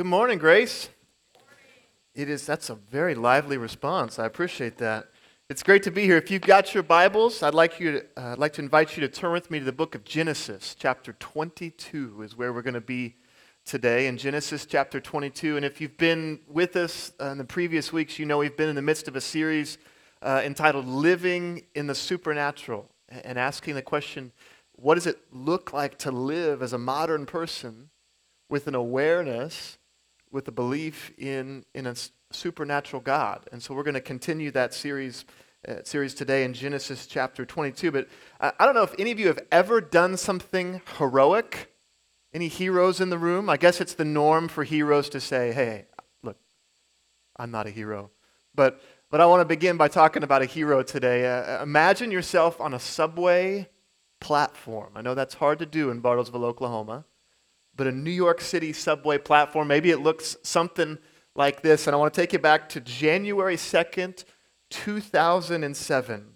Good morning, Grace. It is that's a very lively response. I appreciate that. It's great to be here. If you've got your Bibles, I'd like you to, uh, I'd like to invite you to turn with me to the book of Genesis, chapter 22 is where we're going to be today in Genesis chapter 22. And if you've been with us uh, in the previous weeks, you know we've been in the midst of a series uh, entitled "Living in the Supernatural" and asking the question, what does it look like to live as a modern person with an awareness with a belief in, in a supernatural God. And so we're going to continue that series, uh, series today in Genesis chapter 22. But I, I don't know if any of you have ever done something heroic. Any heroes in the room? I guess it's the norm for heroes to say, hey, look, I'm not a hero. But, but I want to begin by talking about a hero today. Uh, imagine yourself on a subway platform. I know that's hard to do in Bartlesville, Oklahoma but a New York City subway platform. Maybe it looks something like this. And I want to take you back to January 2nd, 2007.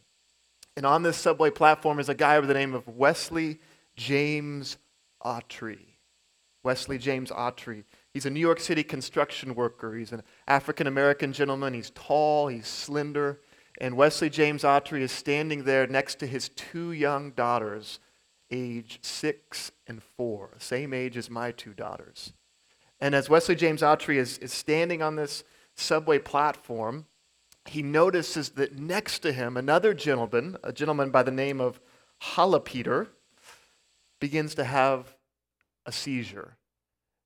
And on this subway platform is a guy by the name of Wesley James Autrey. Wesley James Autrey. He's a New York City construction worker. He's an African American gentleman. He's tall, he's slender. And Wesley James Autrey is standing there next to his two young daughters, age six and four, same age as my two daughters. And as Wesley James Autrey is, is standing on this subway platform, he notices that next to him, another gentleman, a gentleman by the name of Peter, begins to have a seizure.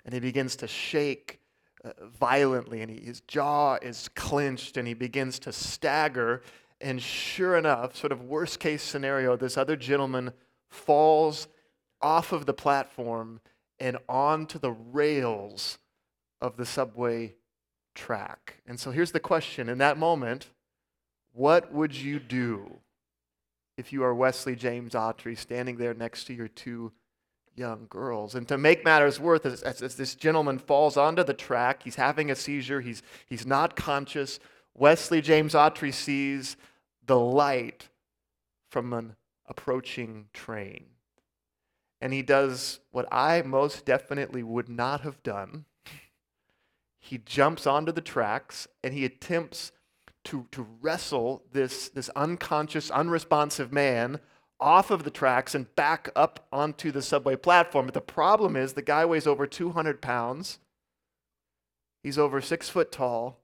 And he begins to shake uh, violently, and he, his jaw is clenched, and he begins to stagger. And sure enough, sort of worst case scenario, this other gentleman falls off of the platform and onto the rails of the subway track. And so here's the question in that moment, what would you do if you are Wesley James Autrey standing there next to your two young girls? And to make matters worse, as, as, as this gentleman falls onto the track, he's having a seizure, he's, he's not conscious. Wesley James Autrey sees the light from an approaching train. And he does what I most definitely would not have done. He jumps onto the tracks and he attempts to, to wrestle this, this unconscious, unresponsive man off of the tracks and back up onto the subway platform. But the problem is the guy weighs over 200 pounds. He's over six foot tall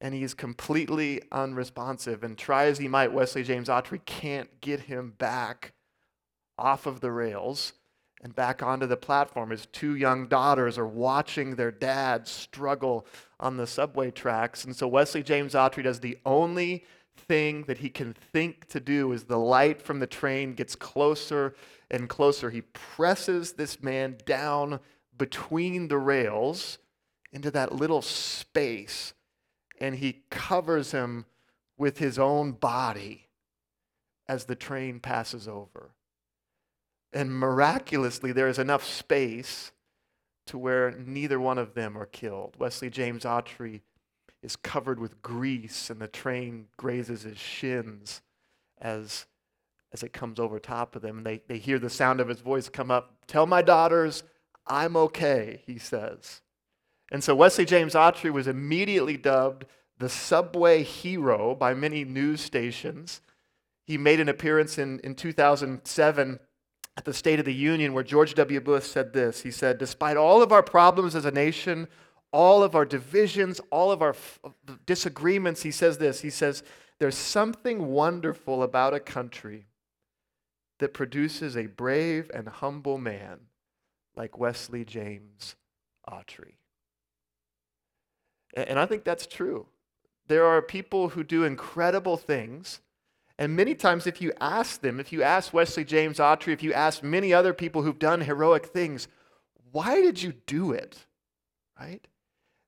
and he is completely unresponsive. And try as he might, Wesley James Autrey can't get him back off of the rails and back onto the platform. His two young daughters are watching their dad struggle on the subway tracks. And so Wesley James Autrey does the only thing that he can think to do as the light from the train gets closer and closer. He presses this man down between the rails into that little space and he covers him with his own body as the train passes over. And miraculously, there is enough space to where neither one of them are killed. Wesley James Autrey is covered with grease, and the train grazes his shins as, as it comes over top of them. And they, they hear the sound of his voice come up Tell my daughters, I'm okay, he says. And so Wesley James Autrey was immediately dubbed the subway hero by many news stations. He made an appearance in, in 2007 at the State of the Union where George W. Bush said this. He said, Despite all of our problems as a nation, all of our divisions, all of our f- disagreements, he says this. He says, There's something wonderful about a country that produces a brave and humble man like Wesley James Autrey. And I think that's true. There are people who do incredible things. And many times, if you ask them, if you ask Wesley James Autrey, if you ask many other people who've done heroic things, why did you do it? Right?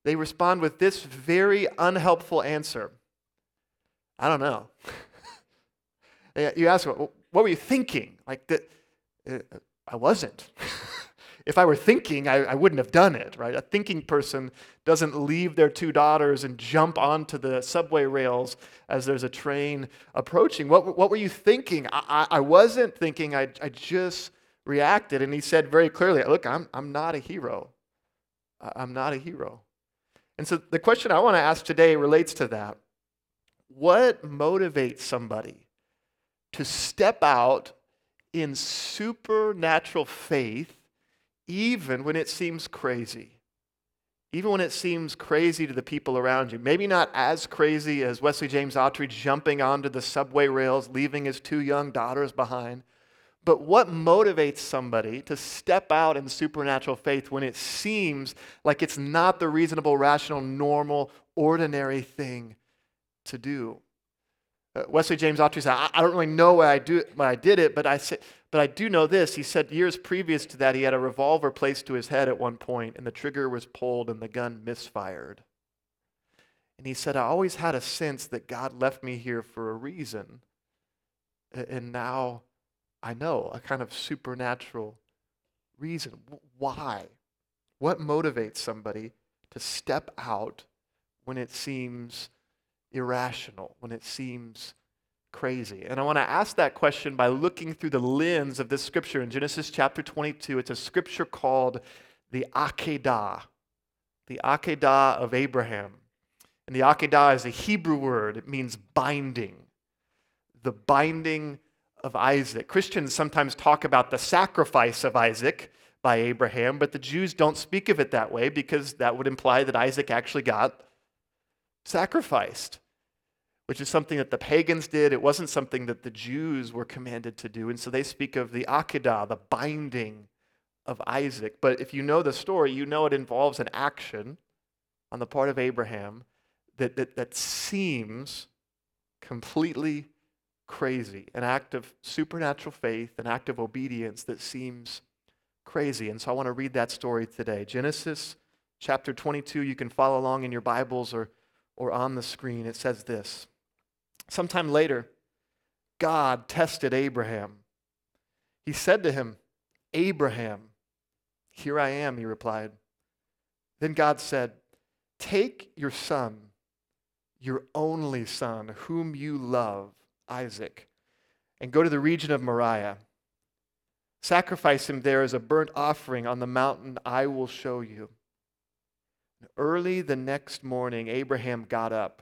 They respond with this very unhelpful answer I don't know. you ask, what were you thinking? Like, that, uh, I wasn't. if I were thinking, I, I, wouldn't have done it, right? A thinking person doesn't leave their two daughters and jump onto the subway rails as there's a train approaching. What, what were you thinking? I, I, I wasn't thinking, I, I just reacted. And he said very clearly, Look, I'm, I'm not a hero. I'm not a hero. And so the question I want to ask today relates to that. What motivates somebody to step out in supernatural faith even when it seems crazy? Even when it seems crazy to the people around you. Maybe not as crazy as Wesley James Autrey jumping onto the subway rails, leaving his two young daughters behind. But what motivates somebody to step out in supernatural faith when it seems like it's not the reasonable, rational, normal, ordinary thing to do? Uh, Wesley James Autrey said, I, don't really know why I, do, why I did it, but I, say, but I do know this. He said years previous to that, he had a revolver placed to his head at one point, and the trigger was pulled, and the gun misfired. And he said, I always had a sense that God left me here for a reason. And now I know, a kind of supernatural reason. Why? What motivates somebody to step out when it seems irrational, when it seems crazy? And I want to ask that question by looking through the lens of this scripture in Genesis chapter 22. It's a scripture called the Akedah, the Akedah of Abraham. And the Akedah is a Hebrew word, it means binding. The binding of Isaac. Christians sometimes talk about the sacrifice of Isaac by Abraham, but the Jews don't speak of it that way because that would imply that Isaac actually got sacrificed, which is something that the pagans did. It wasn't something that the Jews were commanded to do. And so they speak of the Akedah, the binding of Isaac. But if you know the story, you know it involves an action on the part of Abraham that, that, that seems completely crazy, an act of supernatural faith, an act of obedience that seems crazy. And so I want to read that story today. Genesis chapter 22, you can follow along in your Bibles or, or on the screen. It says this Sometime later, God tested Abraham. He said to him, Abraham, here I am, he replied. Then God said, Take your son, your only son, whom you love Isaac and go to the region of Moriah. Sacrifice him there as a burnt offering on the mountain I will show you. Early the next morning, Abraham got up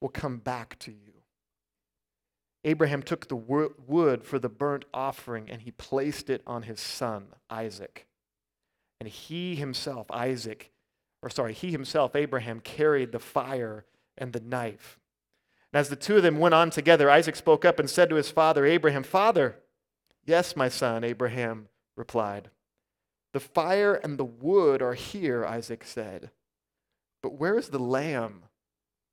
will come back to you. Abraham took the wood for the burnt offering and he placed it on his son, Isaac. And he himself, Isaac, or sorry, he himself, Abraham, carried the fire and the knife. And as the two of them went on together, Isaac spoke up and said to his father, Abraham, Father, yes, my son, Abraham replied. The fire and the wood are here, Isaac said. But where is the lamb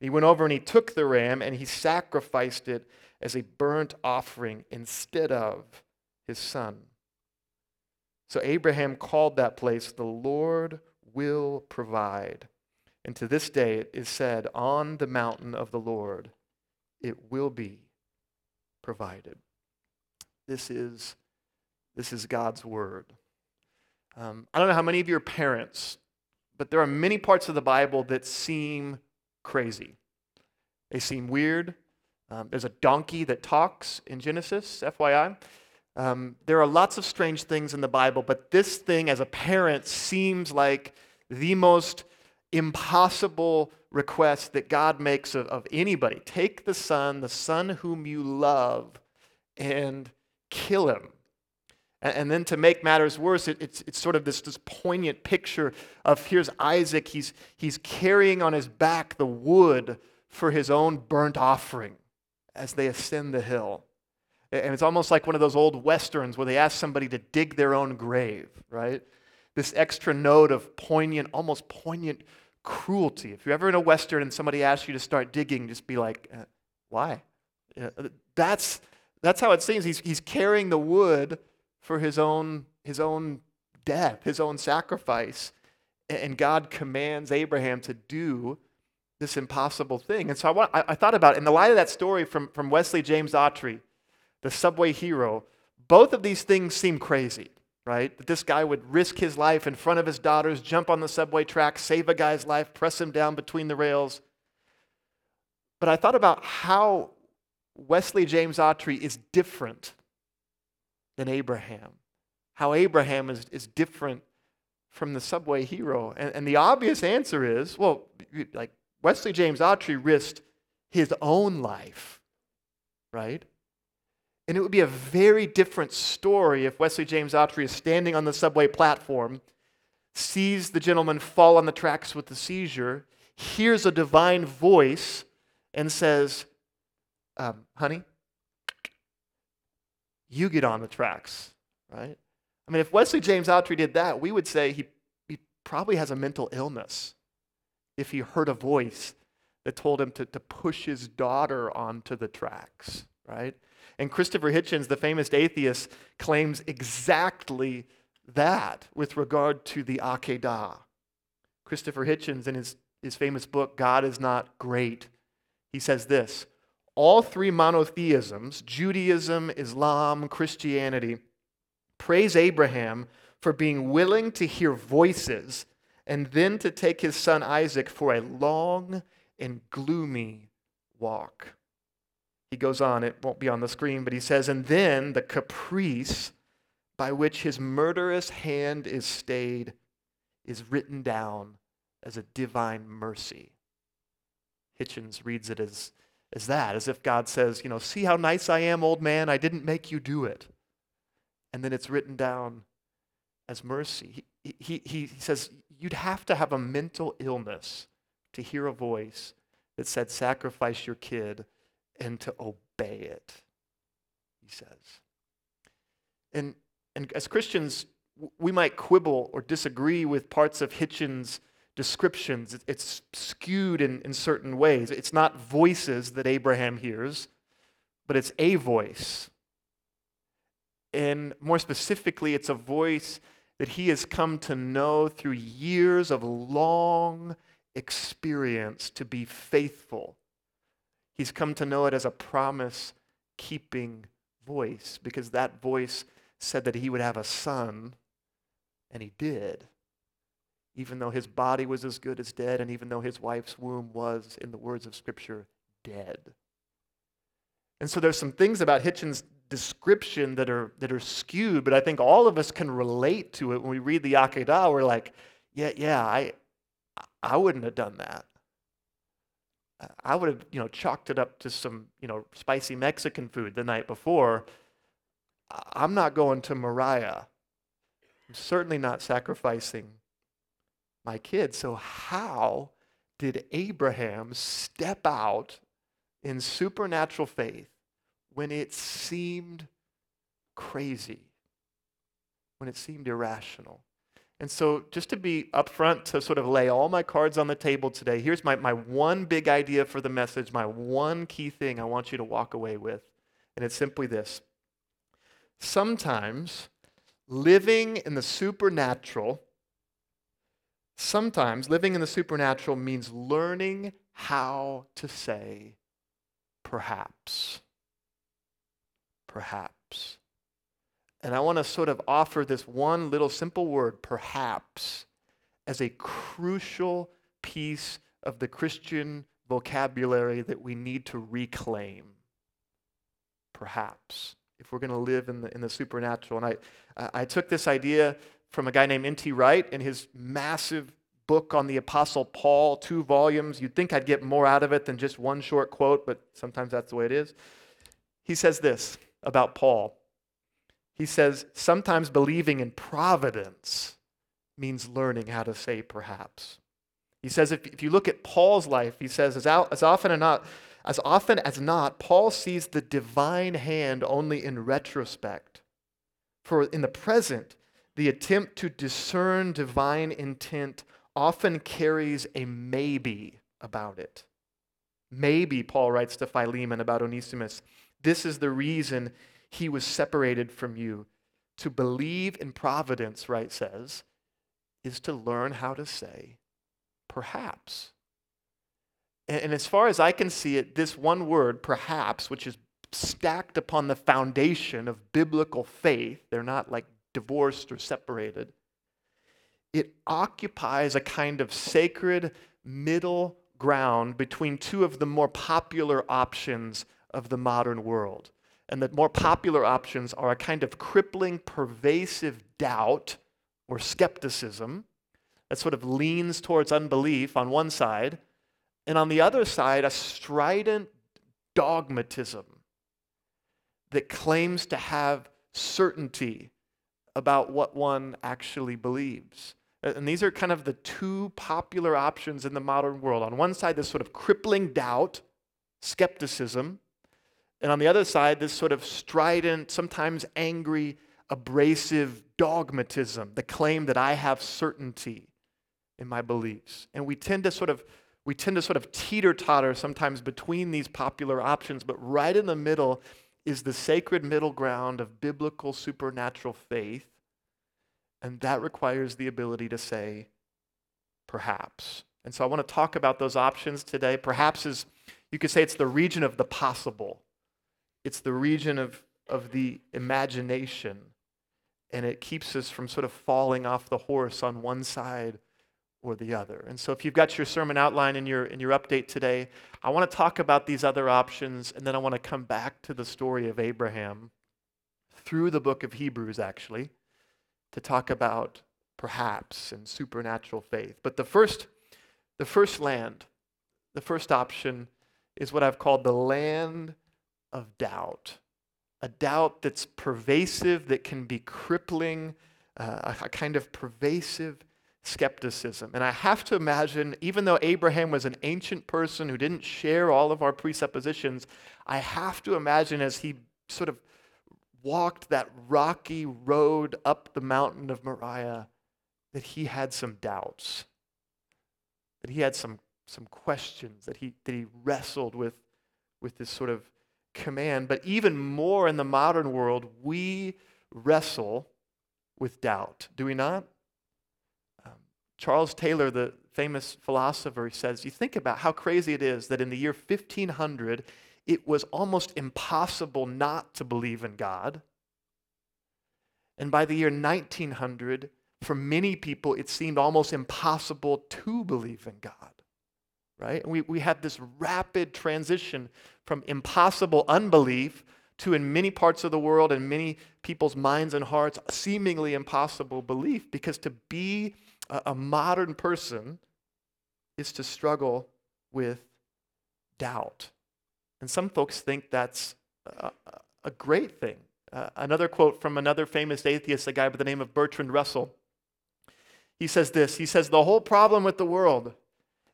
He went over and he took the ram and he sacrificed it as a burnt offering instead of his son. So Abraham called that place, The Lord will provide. And to this day it is said, On the mountain of the Lord it will be provided. This is, this is God's word. Um, I don't know how many of your parents but there are many parts of the Bible that seem crazy. They seem weird. Um, there's a donkey that talks in Genesis, FYI. Um, there are lots of strange things in the Bible, but this thing, as a parent, seems like the most impossible request that God makes of, of anybody. Take the son, the son whom you love, and kill him. And, then to make matters worse, it, it's, it's sort of this, this poignant picture of here's Isaac, he's, he's carrying on his back the wood for his own burnt offering as they ascend the hill. And it's almost like one of those old westerns where they ask somebody to dig their own grave, right? This extra note of poignant, almost poignant cruelty. If you're ever in a western and somebody asks you to start digging, just be like, uh, why? Uh, that's, that's how it seems. He's, he's carrying the wood for his own, his own death, his own sacrifice. And God commands Abraham to do this impossible thing. And so I, want, I, I thought about it in the light of that story from, from Wesley James Autrey, the subway hero. Both of these things seem crazy, right? That this guy would risk his life in front of his daughters, jump on the subway track, save a guy's life, press him down between the rails. But I thought about how Wesley James Autrey is different than Abraham. How Abraham is, is different from the subway hero. And, and the obvious answer is well, like Wesley James Autrey risked his own life, right? And it would be a very different story if Wesley James Autrey is standing on the subway platform, sees the gentleman fall on the tracks with the seizure, hears a divine voice, and says, um, Honey, you get on the tracks, right? I mean, if Wesley James Autrey did that, we would say he, he probably has a mental illness if he heard a voice that told him to, to push his daughter onto the tracks, right? And Christopher Hitchens, the famous atheist, claims exactly that with regard to the Akedah. Christopher Hitchens, in his, his famous book, God is Not Great, he says this all three monotheisms, Judaism, Islam, Christianity, praise Abraham for being willing to hear voices and then to take his son Isaac for a long and gloomy walk. He goes on, it won't be on the screen, but he says, and then the caprice by which his murderous hand is stayed is written down as a divine mercy. Hitchens reads it as as that, as if God says, you know, see how nice I am, old man, I didn't make you do it. And then it's written down as mercy. He, he, he says, you'd have to have a mental illness to hear a voice that said, sacrifice your kid and to obey it, he says. And, and as Christians, we might quibble or disagree with parts of Hitchens' descriptions. It's skewed in, in certain ways. It's not voices that Abraham hears, but it's a voice. And more specifically, it's a voice that he has come to know through years of long experience to be faithful. He's come to know it as a promise keeping voice because that voice said that he would have a son, and he did even though his body was as good as dead, and even though his wife's womb was, in the words of Scripture, dead. And so there's some things about Hitchens' description that are, that are skewed, but I think all of us can relate to it when we read the Akedah. We're like, yeah, yeah, I, I wouldn't have done that. I would have, you know, chalked it up to some, you know, spicy Mexican food the night before. I'm not going to Moriah. I'm certainly not sacrificing my kids. So, how did Abraham step out in supernatural faith when it seemed crazy, when it seemed irrational? And so, just to be upfront, to sort of lay all my cards on the table today, here's my, my one big idea for the message, my one key thing I want you to walk away with. And it's simply this Sometimes living in the supernatural Sometimes living in the supernatural means learning how to say perhaps. Perhaps. And I want to sort of offer this one little simple word, perhaps, as a crucial piece of the Christian vocabulary that we need to reclaim. Perhaps, if we're going to live in the, in the supernatural. And I, I took this idea from a guy named N.T. Wright in his massive book on the Apostle Paul, two volumes. You'd think I'd get more out of it than just one short quote, but sometimes that's the way it is. He says this about Paul. He says, Sometimes believing in providence means learning how to say perhaps. He says, if, if you look at Paul's life, he says, as, out, as often as not, as often as not, Paul sees the divine hand only in retrospect. For in the present, the attempt to discern divine intent often carries a maybe about it. Maybe, Paul writes to Philemon about Onesimus, this is the reason he was separated from you. To believe in providence, Wright says, is to learn how to say, perhaps. And, and as far as I can see it, this one word, perhaps, which is stacked upon the foundation of biblical faith, they're not like divorced or separated it occupies a kind of sacred middle ground between two of the more popular options of the modern world. And the more popular options are a kind of crippling, pervasive doubt or skepticism that sort of leans towards unbelief on one side, and on the other side, a strident dogmatism that claims to have certainty about what one actually believes. And these are kind of the two popular options in the modern world. On one side, this sort of crippling doubt, skepticism. And on the other side, this sort of strident, sometimes angry, abrasive dogmatism, the claim that I have certainty in my beliefs. And we tend to sort of we tend to sort of teeter-totter sometimes between these popular options, but right in the middle is the sacred middle ground of biblical supernatural faith and that requires the ability to say, perhaps. And so I want to talk about those options today. Perhaps is, you could say it's the region of the possible, it's the region of, of the imagination. And it keeps us from sort of falling off the horse on one side or the other. And so if you've got your sermon outline in your, in your update today, I want to talk about these other options, and then I want to come back to the story of Abraham through the book of Hebrews, actually to talk about perhaps and supernatural faith. But the first, the first land, the first option is what I've called the land of doubt. A doubt that's pervasive, that can be crippling, uh, a kind of pervasive skepticism. And I have to imagine, even though Abraham was an ancient person who didn't share all of our presuppositions, I have to imagine as he sort of walked that rocky road up the mountain of Moriah that he had some doubts, that he had some, some questions, that he, that he wrestled with, with this sort of command. But even more in the modern world, we wrestle with doubt, do we not? Charles Taylor, the famous philosopher, says, You think about how crazy it is that in the year 1500, it was almost impossible not to believe in God. And by the year 1900, for many people, it seemed almost impossible to believe in God. Right? And we, we had this rapid transition from impossible unbelief to, in many parts of the world and many people's minds and hearts, seemingly impossible belief. Because to be a, a modern person is to struggle with doubt. And some folks think that's a, a great thing. Uh, another quote from another famous atheist, a guy by the name of Bertrand Russell. He says this He says, The whole problem with the world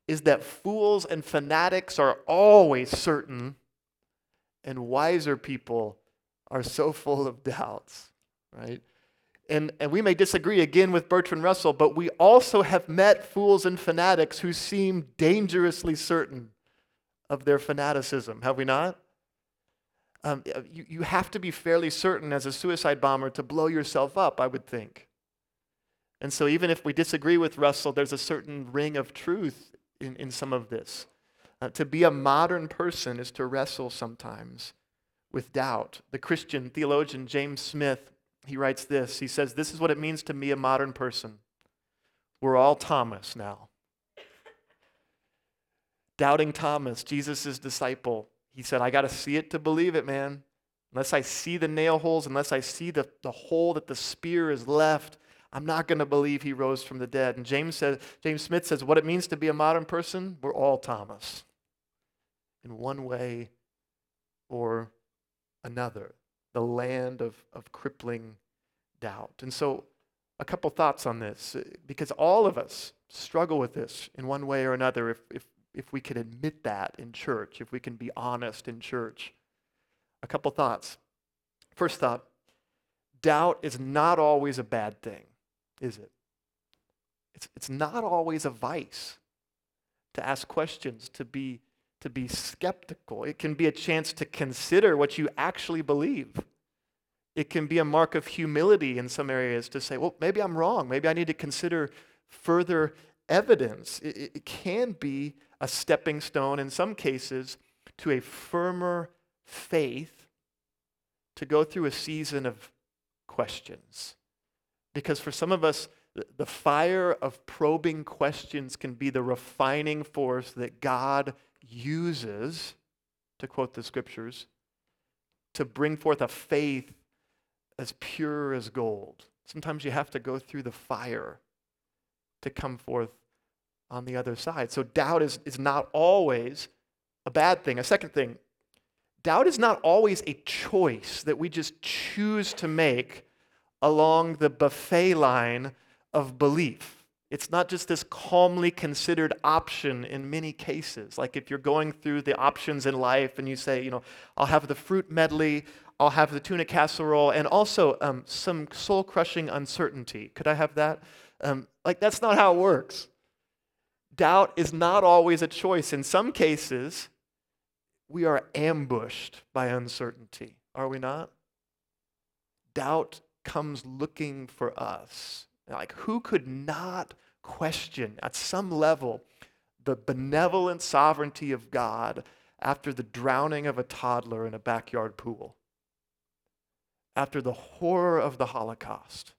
is that fools and fanatics are always certain, and wiser people are so full of doubts, right? And, and we may disagree again with Bertrand Russell, but we also have met fools and fanatics who seem dangerously certain of their fanaticism, have we not? Um, you, you have to be fairly certain as a suicide bomber to blow yourself up, I would think. And so, even if we disagree with Russell, there's a certain ring of truth in, in some of this. Uh, to be a modern person is to wrestle sometimes with doubt. The Christian theologian James Smith, he writes this. He says, This is what it means to me, a modern person. We're all Thomas now. Doubting Thomas, Jesus' disciple, he said, I got to see it to believe it, man. Unless I see the nail holes, unless I see the, the hole that the spear is left, I'm not going to believe he rose from the dead. And James says, James Smith says, what it means to be a modern person, we're all Thomas in one way or another, the land of, of crippling doubt. And so, a couple thoughts on this, uh, because all of us struggle with this in one way or another if, if, if we can admit that in church, if we can be honest in church. A couple thoughts. First thought doubt is not always a bad thing, is it? It's, it's not always a vice to ask questions, to be to be skeptical. It can be a chance to consider what you actually believe. It can be a mark of humility in some areas to say, well, maybe I'm wrong. Maybe I need to consider further evidence. It, it can be a stepping stone in some cases to a firmer faith to go through a season of questions. Because for some of us, the fire of probing questions can be the refining force that God uses, to quote the scriptures, to bring forth a faith as pure as gold. Sometimes you have to go through the fire to come forth on the other side. So doubt is, is not always a bad thing. A second thing, doubt is not always a choice that we just choose to make along the buffet line of belief. It's not just this calmly considered option in many cases. Like if you're going through the options in life and you say, you know, I'll have the fruit medley, I'll have the tuna casserole, and also um, some soul crushing uncertainty. Could I have that? Um, like, that's not how it works. Doubt is not always a choice. In some cases, we are ambushed by uncertainty, are we not? Doubt comes looking for us. Like, who could not question at some level the benevolent sovereignty of God after the drowning of a toddler in a backyard pool? After the horror of the Holocaust?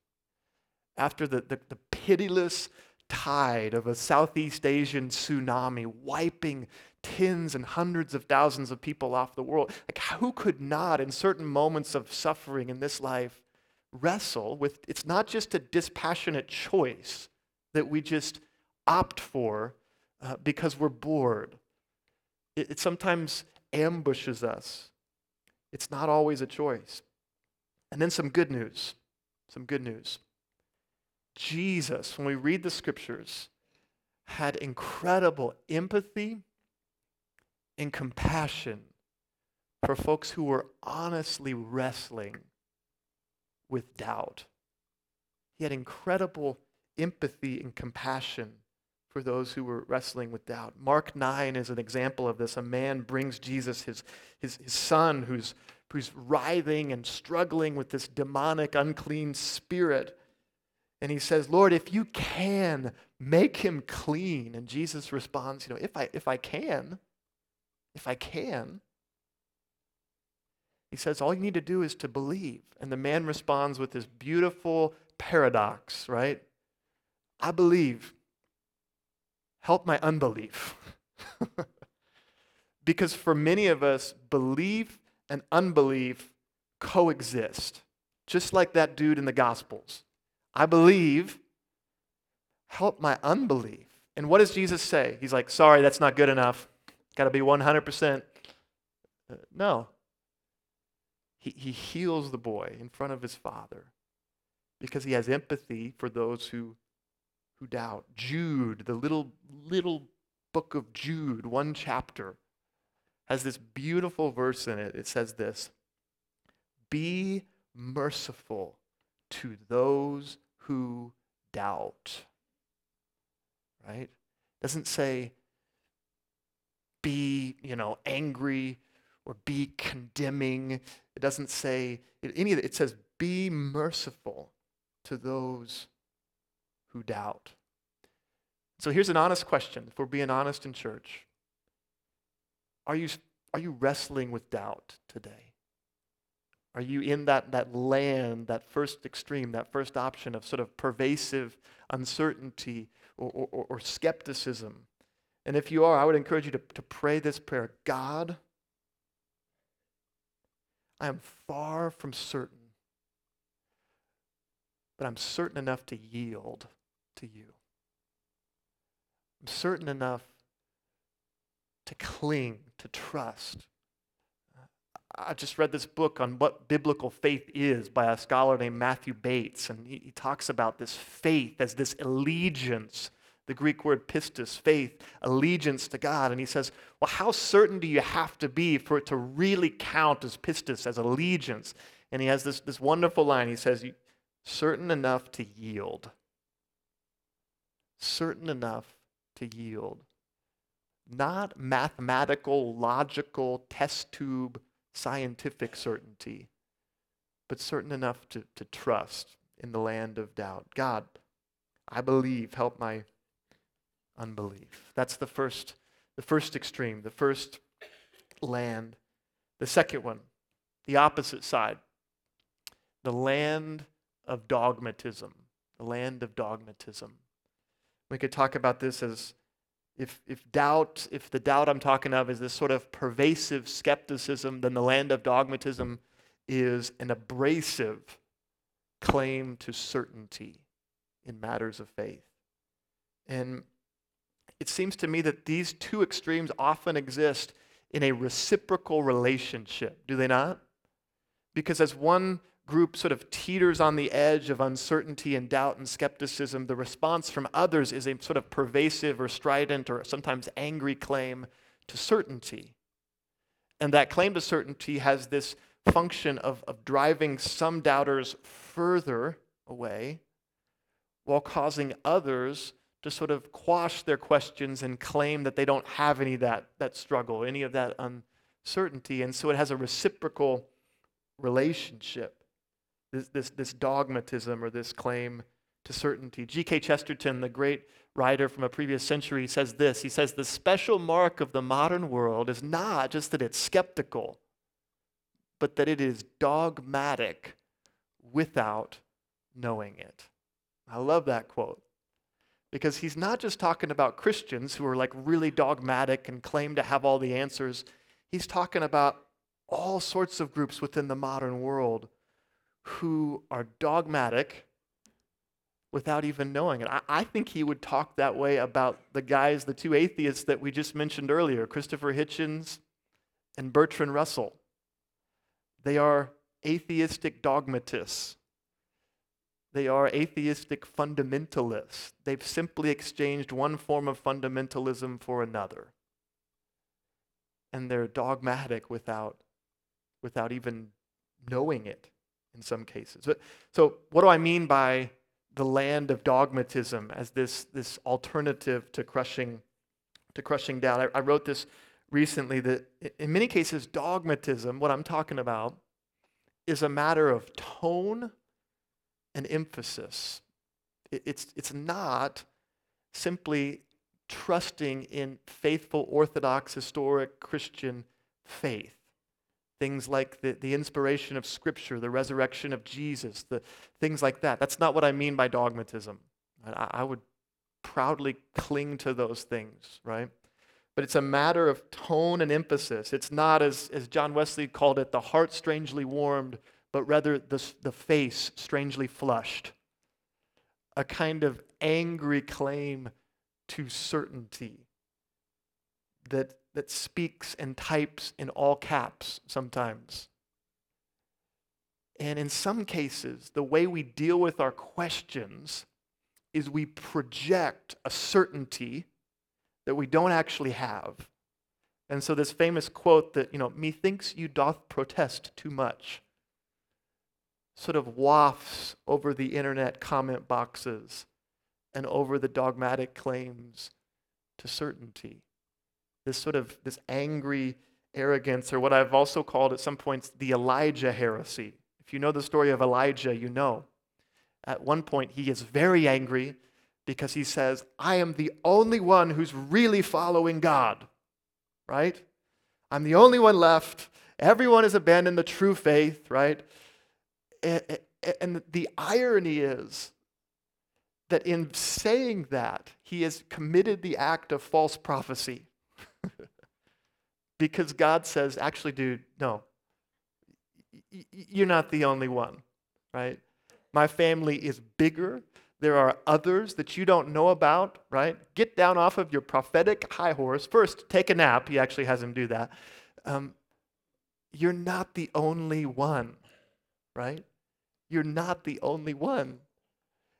After the, the, the pitiless tide of a Southeast Asian tsunami wiping tens and hundreds of thousands of people off the world. Like, who could not, in certain moments of suffering in this life, wrestle with it's not just a dispassionate choice that we just opt for uh, because we're bored. It, it sometimes ambushes us. It's not always a choice. And then some good news. Some good news. Jesus, when we read the scriptures, had incredible empathy and compassion for folks who were honestly wrestling with doubt. He had incredible empathy and compassion for those who were wrestling with doubt. Mark 9 is an example of this. A man brings Jesus his, his, his son who's, who's writhing and struggling with this demonic, unclean spirit. And he says, Lord, if you can, make him clean. And Jesus responds, you know, if I, if I can, if I can. He says, all you need to do is to believe. And the man responds with this beautiful paradox, right? I believe. Help my unbelief. because for many of us, belief and unbelief coexist, just like that dude in the Gospels. I believe, help my unbelief. And what does Jesus say? He's like, sorry, that's not good enough. Got to be 100%. Uh, no. He, he heals the boy in front of his father because he has empathy for those who who doubt. Jude, the little, little book of Jude, one chapter, has this beautiful verse in it. It says this Be merciful to those who doubt. Right? Doesn't say be, you know, angry or be condemning. It doesn't say any of it. It says be merciful to those who doubt. So here's an honest question, if we're being honest in church. Are you, are you wrestling with doubt today? Are you in that, that land, that first extreme, that first option of sort of pervasive uncertainty or, or, or skepticism? And if you are, I would encourage you to, to pray this prayer God, I am far from certain, but I'm certain enough to yield to you. I'm certain enough to cling, to trust. I just read this book on what biblical faith is by a scholar named Matthew Bates, and he, he talks about this faith as this allegiance the Greek word pistis, faith, allegiance to God. And he says, well, how certain do you have to be for it to really count as pistis, as allegiance? And he has this, this wonderful line. He says, certain enough to yield. Certain enough to yield. Not mathematical, logical, test tube, scientific certainty, but certain enough to, to trust in the land of doubt. God, I believe, help my unbelief. That's the first, the first extreme, the first land. The second one, the opposite side, the land of dogmatism. The land of dogmatism. We could talk about this as if, if doubt, if the doubt I'm talking of is this sort of pervasive skepticism, then the land of dogmatism is an abrasive claim to certainty in matters of faith. And it seems to me that these two extremes often exist in a reciprocal relationship, do they not? Because as one group sort of teeters on the edge of uncertainty and doubt and skepticism, the response from others is a sort of pervasive or strident or sometimes angry claim to certainty. And that claim to certainty has this function of, of driving some doubters further away while causing others to sort of quash their questions and claim that they don't have any that, that struggle, any of that uncertainty. And so it has a reciprocal relationship, this, this, this dogmatism or this claim to certainty. G.K. Chesterton, the great writer from a previous century, says this He says, The special mark of the modern world is not just that it's skeptical, but that it is dogmatic without knowing it. I love that quote because he's not just talking about Christians who are like really dogmatic and claim to have all the answers. He's talking about all sorts of groups within the modern world who are dogmatic without even knowing it. I, I, think he would talk that way about the guys, the two atheists that we just mentioned earlier, Christopher Hitchens and Bertrand Russell. They are atheistic dogmatists. They are atheistic fundamentalists. They've simply exchanged one form of fundamentalism for another. And they're dogmatic without, without even knowing it in some cases. But, so, what do I mean by the land of dogmatism as this, this alternative to crushing, to crushing doubt? I, I wrote this recently that in many cases, dogmatism, what I'm talking about, is a matter of tone an emphasis. It's, it's not simply trusting in faithful, orthodox, historic Christian faith. Things like the, the inspiration of Scripture, the resurrection of Jesus, the things like that. That's not what I mean by dogmatism. I, I would proudly cling to those things, right? But it's a matter of tone and emphasis. It's not, as, as John Wesley called it, the heart strangely warmed but rather the, the face strangely flushed. A kind of angry claim to certainty that, that speaks and types in all caps sometimes. And in some cases, the way we deal with our questions is we project a certainty that we don't actually have. And so this famous quote that, you know, methinks you doth protest too much sort of wafts over the internet comment boxes and over the dogmatic claims to certainty. This sort of this angry arrogance, or what I've also called at some points the Elijah heresy. If you know the story of Elijah, you know. At one point, he is very angry because he says, I am the only one who's really following God, right? I'm the only one left Everyone has abandoned the true faith, right? And the irony is that in saying that, he has committed the act of false prophecy. because God says, actually, dude, no, you're not the only one, right? My family is bigger. There are others that you don't know about, right? Get down off of your prophetic high horse. First, take a nap. He actually has him do that. Um, you're not the only one, right? You're not the only one.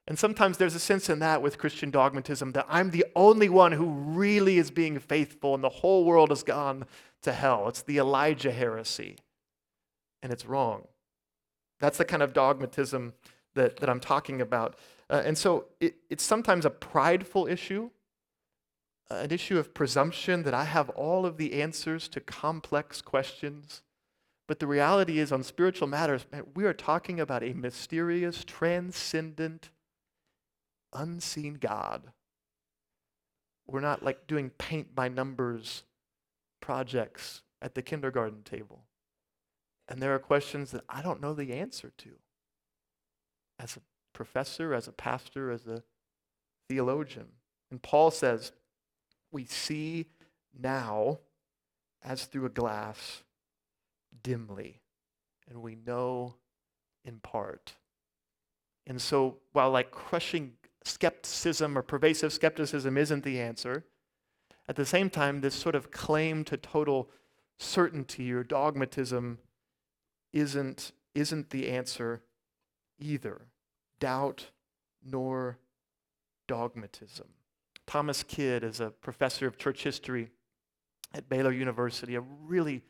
And sometimes there's a sense in that with Christian dogmatism that I'm the only one who really is being faithful and the whole world has gone to hell. It's the Elijah heresy. And it's wrong. That's the kind of dogmatism that, that I'm talking about. Uh, and so it, it's sometimes a prideful issue, an issue of presumption that I have all of the answers to complex questions. But the reality is, on spiritual matters, man, we are talking about a mysterious, transcendent, unseen God. We're not like doing paint by numbers projects at the kindergarten table. And there are questions that I don't know the answer to. As a professor, as a pastor, as a theologian. And Paul says, we see now as through a glass dimly, and we know in part. And so, while like crushing skepticism or pervasive skepticism isn't the answer, at the same time, this sort of claim to total certainty or dogmatism isn't, isn't the answer either. Doubt nor dogmatism. Thomas Kidd is a professor of church history at Baylor University, a really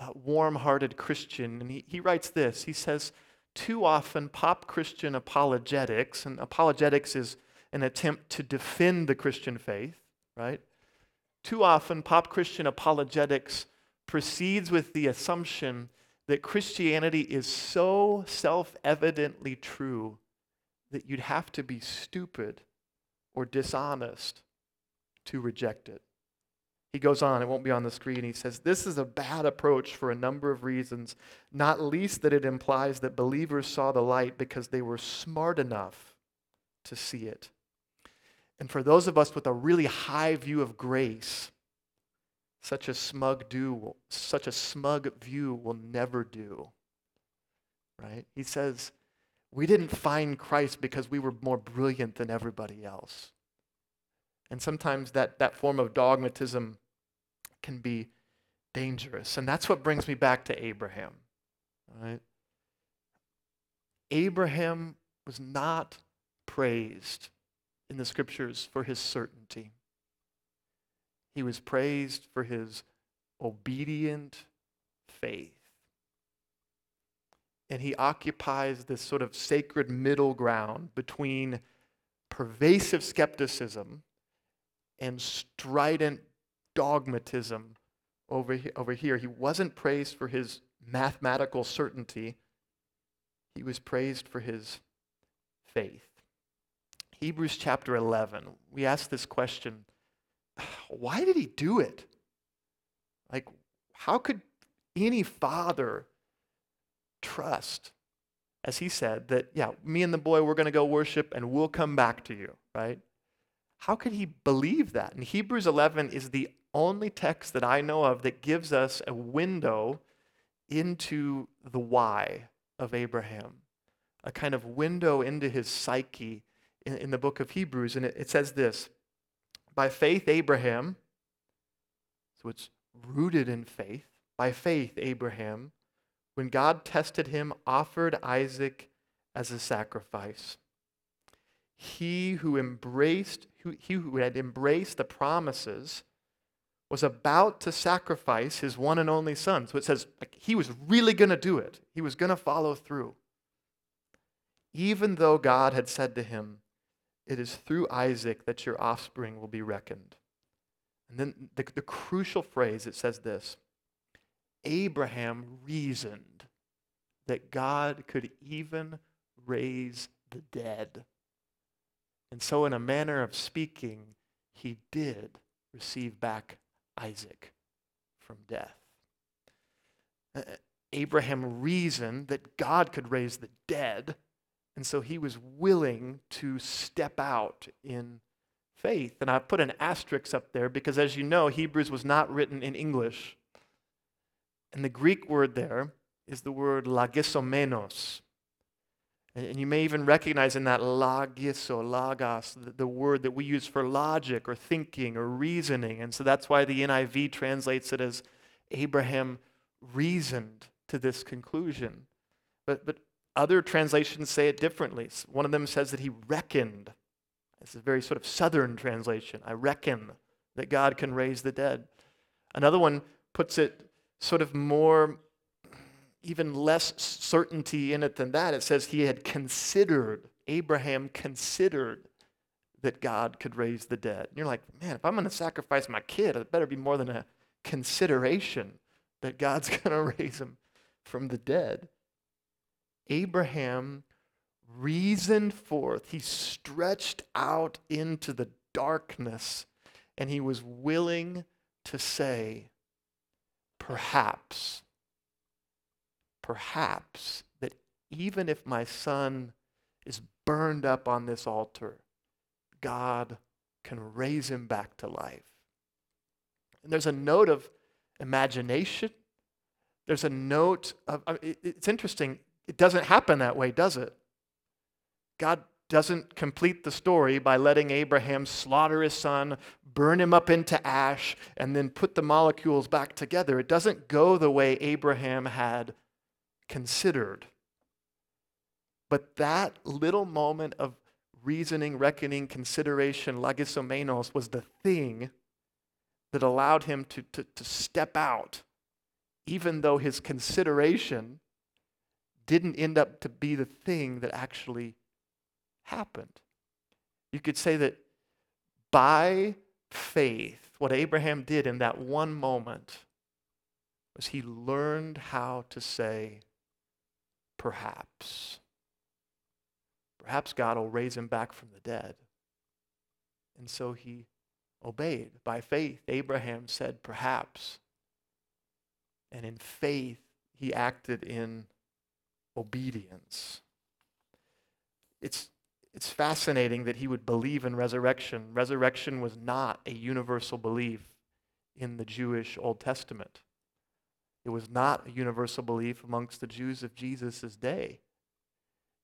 uh, warm hearted Christian. And he, he writes this He says, too often pop Christian apologetics, and apologetics is an attempt to defend the Christian faith, right? Too often pop Christian apologetics proceeds with the assumption that Christianity is so self evidently true that you'd have to be stupid or dishonest to reject it. He goes on, it won't be on the screen. He says, This is a bad approach for a number of reasons, not least that it implies that believers saw the light because they were smart enough to see it. And for those of us with a really high view of grace, such a smug do, such a smug view will never do. Right? He says, we didn't find Christ because we were more brilliant than everybody else. And sometimes that, that form of dogmatism can be dangerous. And that's what brings me back to Abraham. Right? Abraham was not praised in the scriptures for his certainty. He was praised for his obedient faith. And he occupies this sort of sacred middle ground between pervasive skepticism and strident dogmatism over, over here. He wasn't praised for his mathematical certainty, he was praised for his faith. Hebrews chapter 11, we ask this question why did he do it? Like, how could any father trust, as he said, that, yeah, me and the boy, we're going to go worship and we'll come back to you, right? How could he believe that? And Hebrews 11 is the only text that I know of that gives us a window into the why of Abraham, a kind of window into his psyche in, in the book of Hebrews. And it, it says this By faith, Abraham, so it's rooted in faith, by faith, Abraham, when God tested him, offered Isaac as a sacrifice. He who embraced, who, he who had embraced the promises, was about to sacrifice his one and only son. So it says like, he was really going to do it. He was going to follow through. Even though God had said to him, It is through Isaac that your offspring will be reckoned. And then the, the crucial phrase it says this Abraham reasoned that God could even raise the dead. And so, in a manner of speaking, he did receive back Isaac from death. Uh, uh, Abraham reasoned that God could raise the dead, and so he was willing to step out in faith. And I put an asterisk up there because, as you know, Hebrews was not written in English. And the Greek word there is the word logisomenos. And you may even recognize in that logiso, logos, the, word that we use for logic or thinking or reasoning. And so that's why the NIV translates it as Abraham reasoned to this conclusion. But, but other translations say it differently. One of them says that he reckoned. It's a very sort of southern translation. I reckon that God can raise the dead. Another one puts it sort of more, even less certainty in it than that. It says he had considered, Abraham considered that God could raise the dead. And you're like, man, if I'm going to sacrifice my kid, it better be more than a consideration that God's going to raise him from the dead. Abraham reasoned forth, he stretched out into the darkness, and he was willing to say, perhaps, perhaps that even if my son is burned up on this altar, God can raise him back to life. And there's a note of imagination. There's a note of, I mean, it's interesting. It doesn't happen that way, does it? God doesn't complete the story by letting Abraham slaughter his son, burn him up into ash, and then put the molecules back together. It doesn't go the way Abraham had considered. But that little moment of reasoning, reckoning, consideration, logisomenos, was the thing that allowed him to, to, to step out, even though his consideration didn't end up to be the thing that actually happened. You could say that by faith, what Abraham did in that one moment was he learned how to say, perhaps. Perhaps God will raise him back from the dead. And so he obeyed. By faith, Abraham said, perhaps. And in faith, he acted in obedience. It's it's fascinating that he would believe in resurrection. Resurrection was not a universal belief in the Jewish Old Testament. It was not a universal belief amongst the Jews of Jesus' day.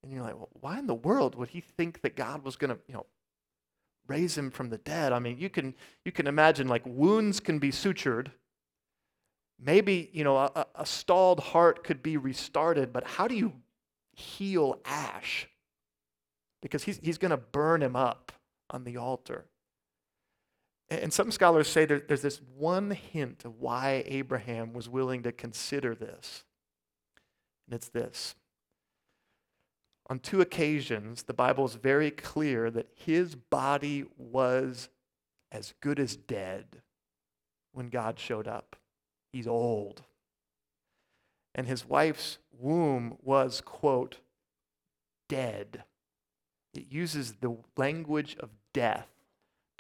And you're like, well, why in the world would he think that God was going to, you know, raise him from the dead? I mean, you can you can imagine like wounds can be sutured. Maybe, you know, a, a stalled heart could be restarted, but how do you heal ash? because he's, he's going to burn him up on the altar. And some scholars say there, there's this one hint of why Abraham was willing to consider this. And it's this. On two occasions, the Bible is very clear that his body was as good as dead when God showed up. He's old. And his wife's womb was, quote, dead. It uses the language of death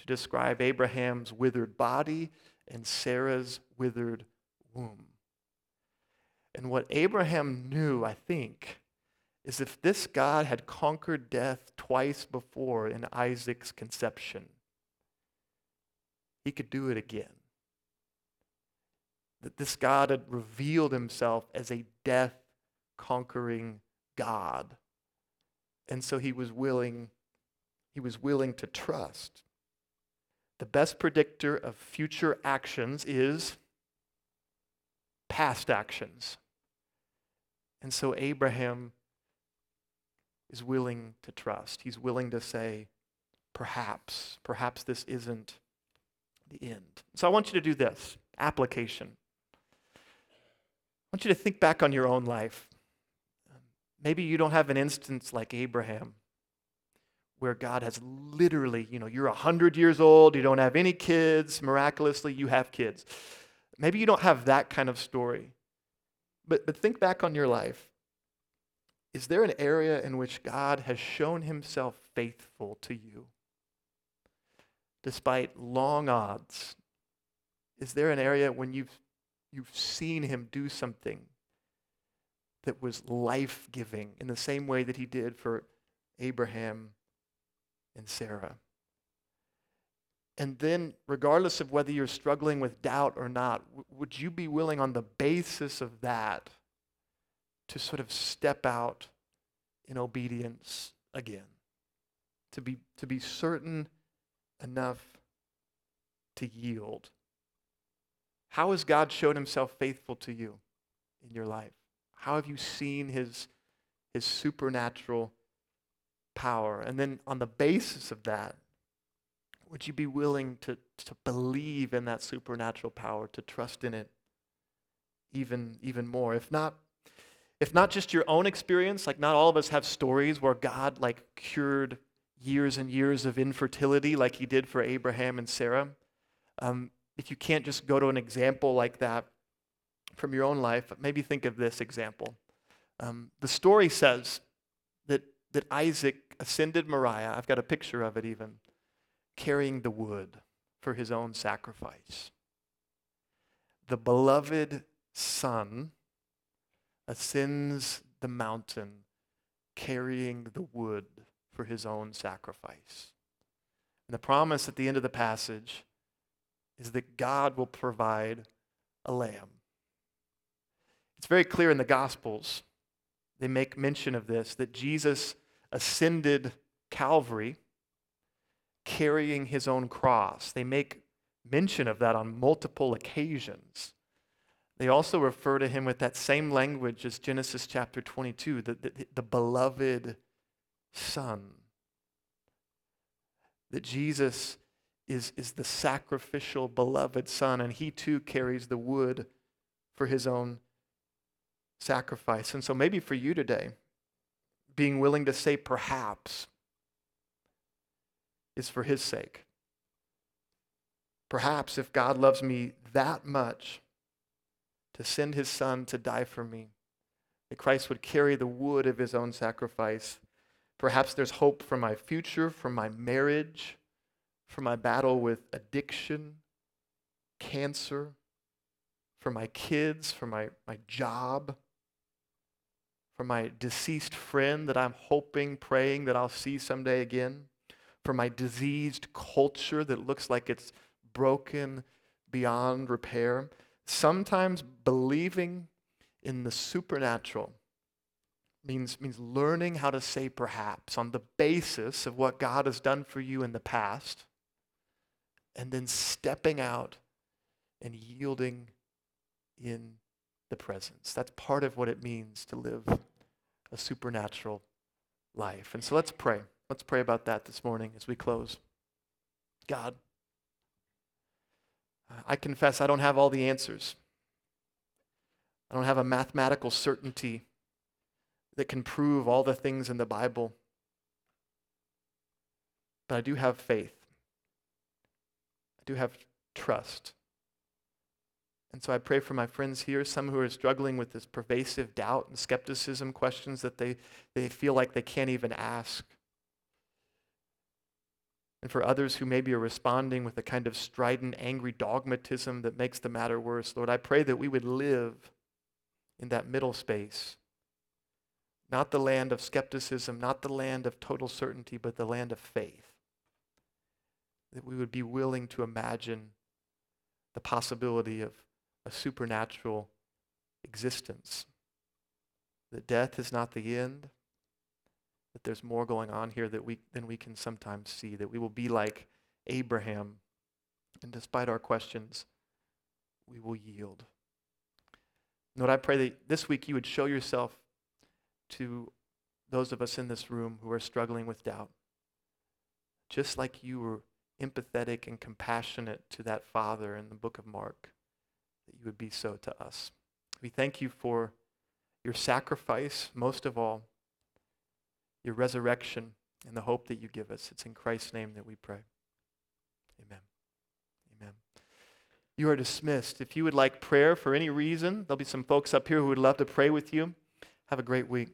describe Abraham's withered body and Sarah's withered womb. And what Abraham knew, I think, is if this God had conquered death twice before in Isaac's conception, he could do it again. That this God had revealed himself as a death conquering God and so he was willing, he was willing to trust. The best predictor of future actions is past actions. And so Abraham is willing to trust. He's willing to say, perhaps, perhaps this isn't the end. So I want you to do this application. I want you to think back on your own life. Maybe you don't have an instance like Abraham where God has literally, you know, you're 100 years old, you don't have any kids, miraculously you have kids. Maybe you don't have that kind of story. But, but think back on your life. Is there an area in which God has shown himself faithful to you? Despite long odds, is there an area when you've, you've seen him do something that was life giving in the same way that he did for Abraham and Sarah. And then, regardless of whether you're struggling with doubt or not, w- would you be willing, on the basis of that, to sort of step out in obedience again? To be, to be certain enough to yield? How has God shown himself faithful to you in your life? How have you seen his, his supernatural power? And then, on the basis of that, would you be willing to, to believe in that supernatural power, to trust in it even, even more? If not, if not just your own experience, like not all of us have stories where God like cured years and years of infertility like he did for Abraham and Sarah. Um, if you can't just go to an example like that from your own life, maybe think of this example. Um, the story says that, that Isaac ascended Moriah. I've got a picture of it even carrying the wood for his own sacrifice. The beloved son ascends the mountain carrying the wood for his own sacrifice. And the promise at the end of the passage is that God will provide a lamb. It's very clear in the Gospels, they make mention of this, that Jesus ascended Calvary carrying his own cross. They make mention of that on multiple occasions. They also refer to him with that same language as Genesis chapter 22, the, the, the beloved Son. That Jesus is, is the sacrificial, beloved Son, and he too carries the wood for his own sacrifice. And so maybe for you today, being willing to say perhaps is for his sake. Perhaps if God loves me that much to send his son to die for me, that Christ would carry the wood of his own sacrifice. Perhaps there's hope for my future, for my marriage, for my battle with addiction, cancer, for my kids, for my, my job, for my deceased friend that I'm hoping, praying that I'll see someday again for my diseased culture that looks like it's broken beyond repair. Sometimes believing in the supernatural means, means learning how to say perhaps on the basis of what God has done for you in the past, and then stepping out and yielding in the presence. That's part of what it means to live a supernatural life. And so let's pray. Let's pray about that this morning as we close. God, I confess I don't have all the answers. I don't have a mathematical certainty that can prove all the things in the Bible. But I do have faith. I do have trust. And so I pray for my friends here, some who are struggling with this pervasive doubt and skepticism, questions that they, they feel like they can't even ask and for others who maybe are responding with a kind of strident, angry dogmatism that makes the matter worse, Lord, I pray that we would live in that middle space. Not the land of skepticism, not the land of total certainty, but the land of faith. That we would be willing to imagine the possibility of a supernatural existence. That death is not the end, that there's more going on here that we, than we can sometimes see, that we will be like Abraham. And despite our questions, we will yield. Lord, I pray that this week you would show yourself to those of us in this room who are struggling with doubt. Just like you were empathetic and compassionate to that father in the book of Mark, that you would be so to us. We thank you for your sacrifice, most of all, your resurrection, and the hope that you give us. It's in Christ's name that we pray. Amen. Amen. You are dismissed. If you would like prayer for any reason, there'll be some folks up here who would love to pray with you. Have a great week.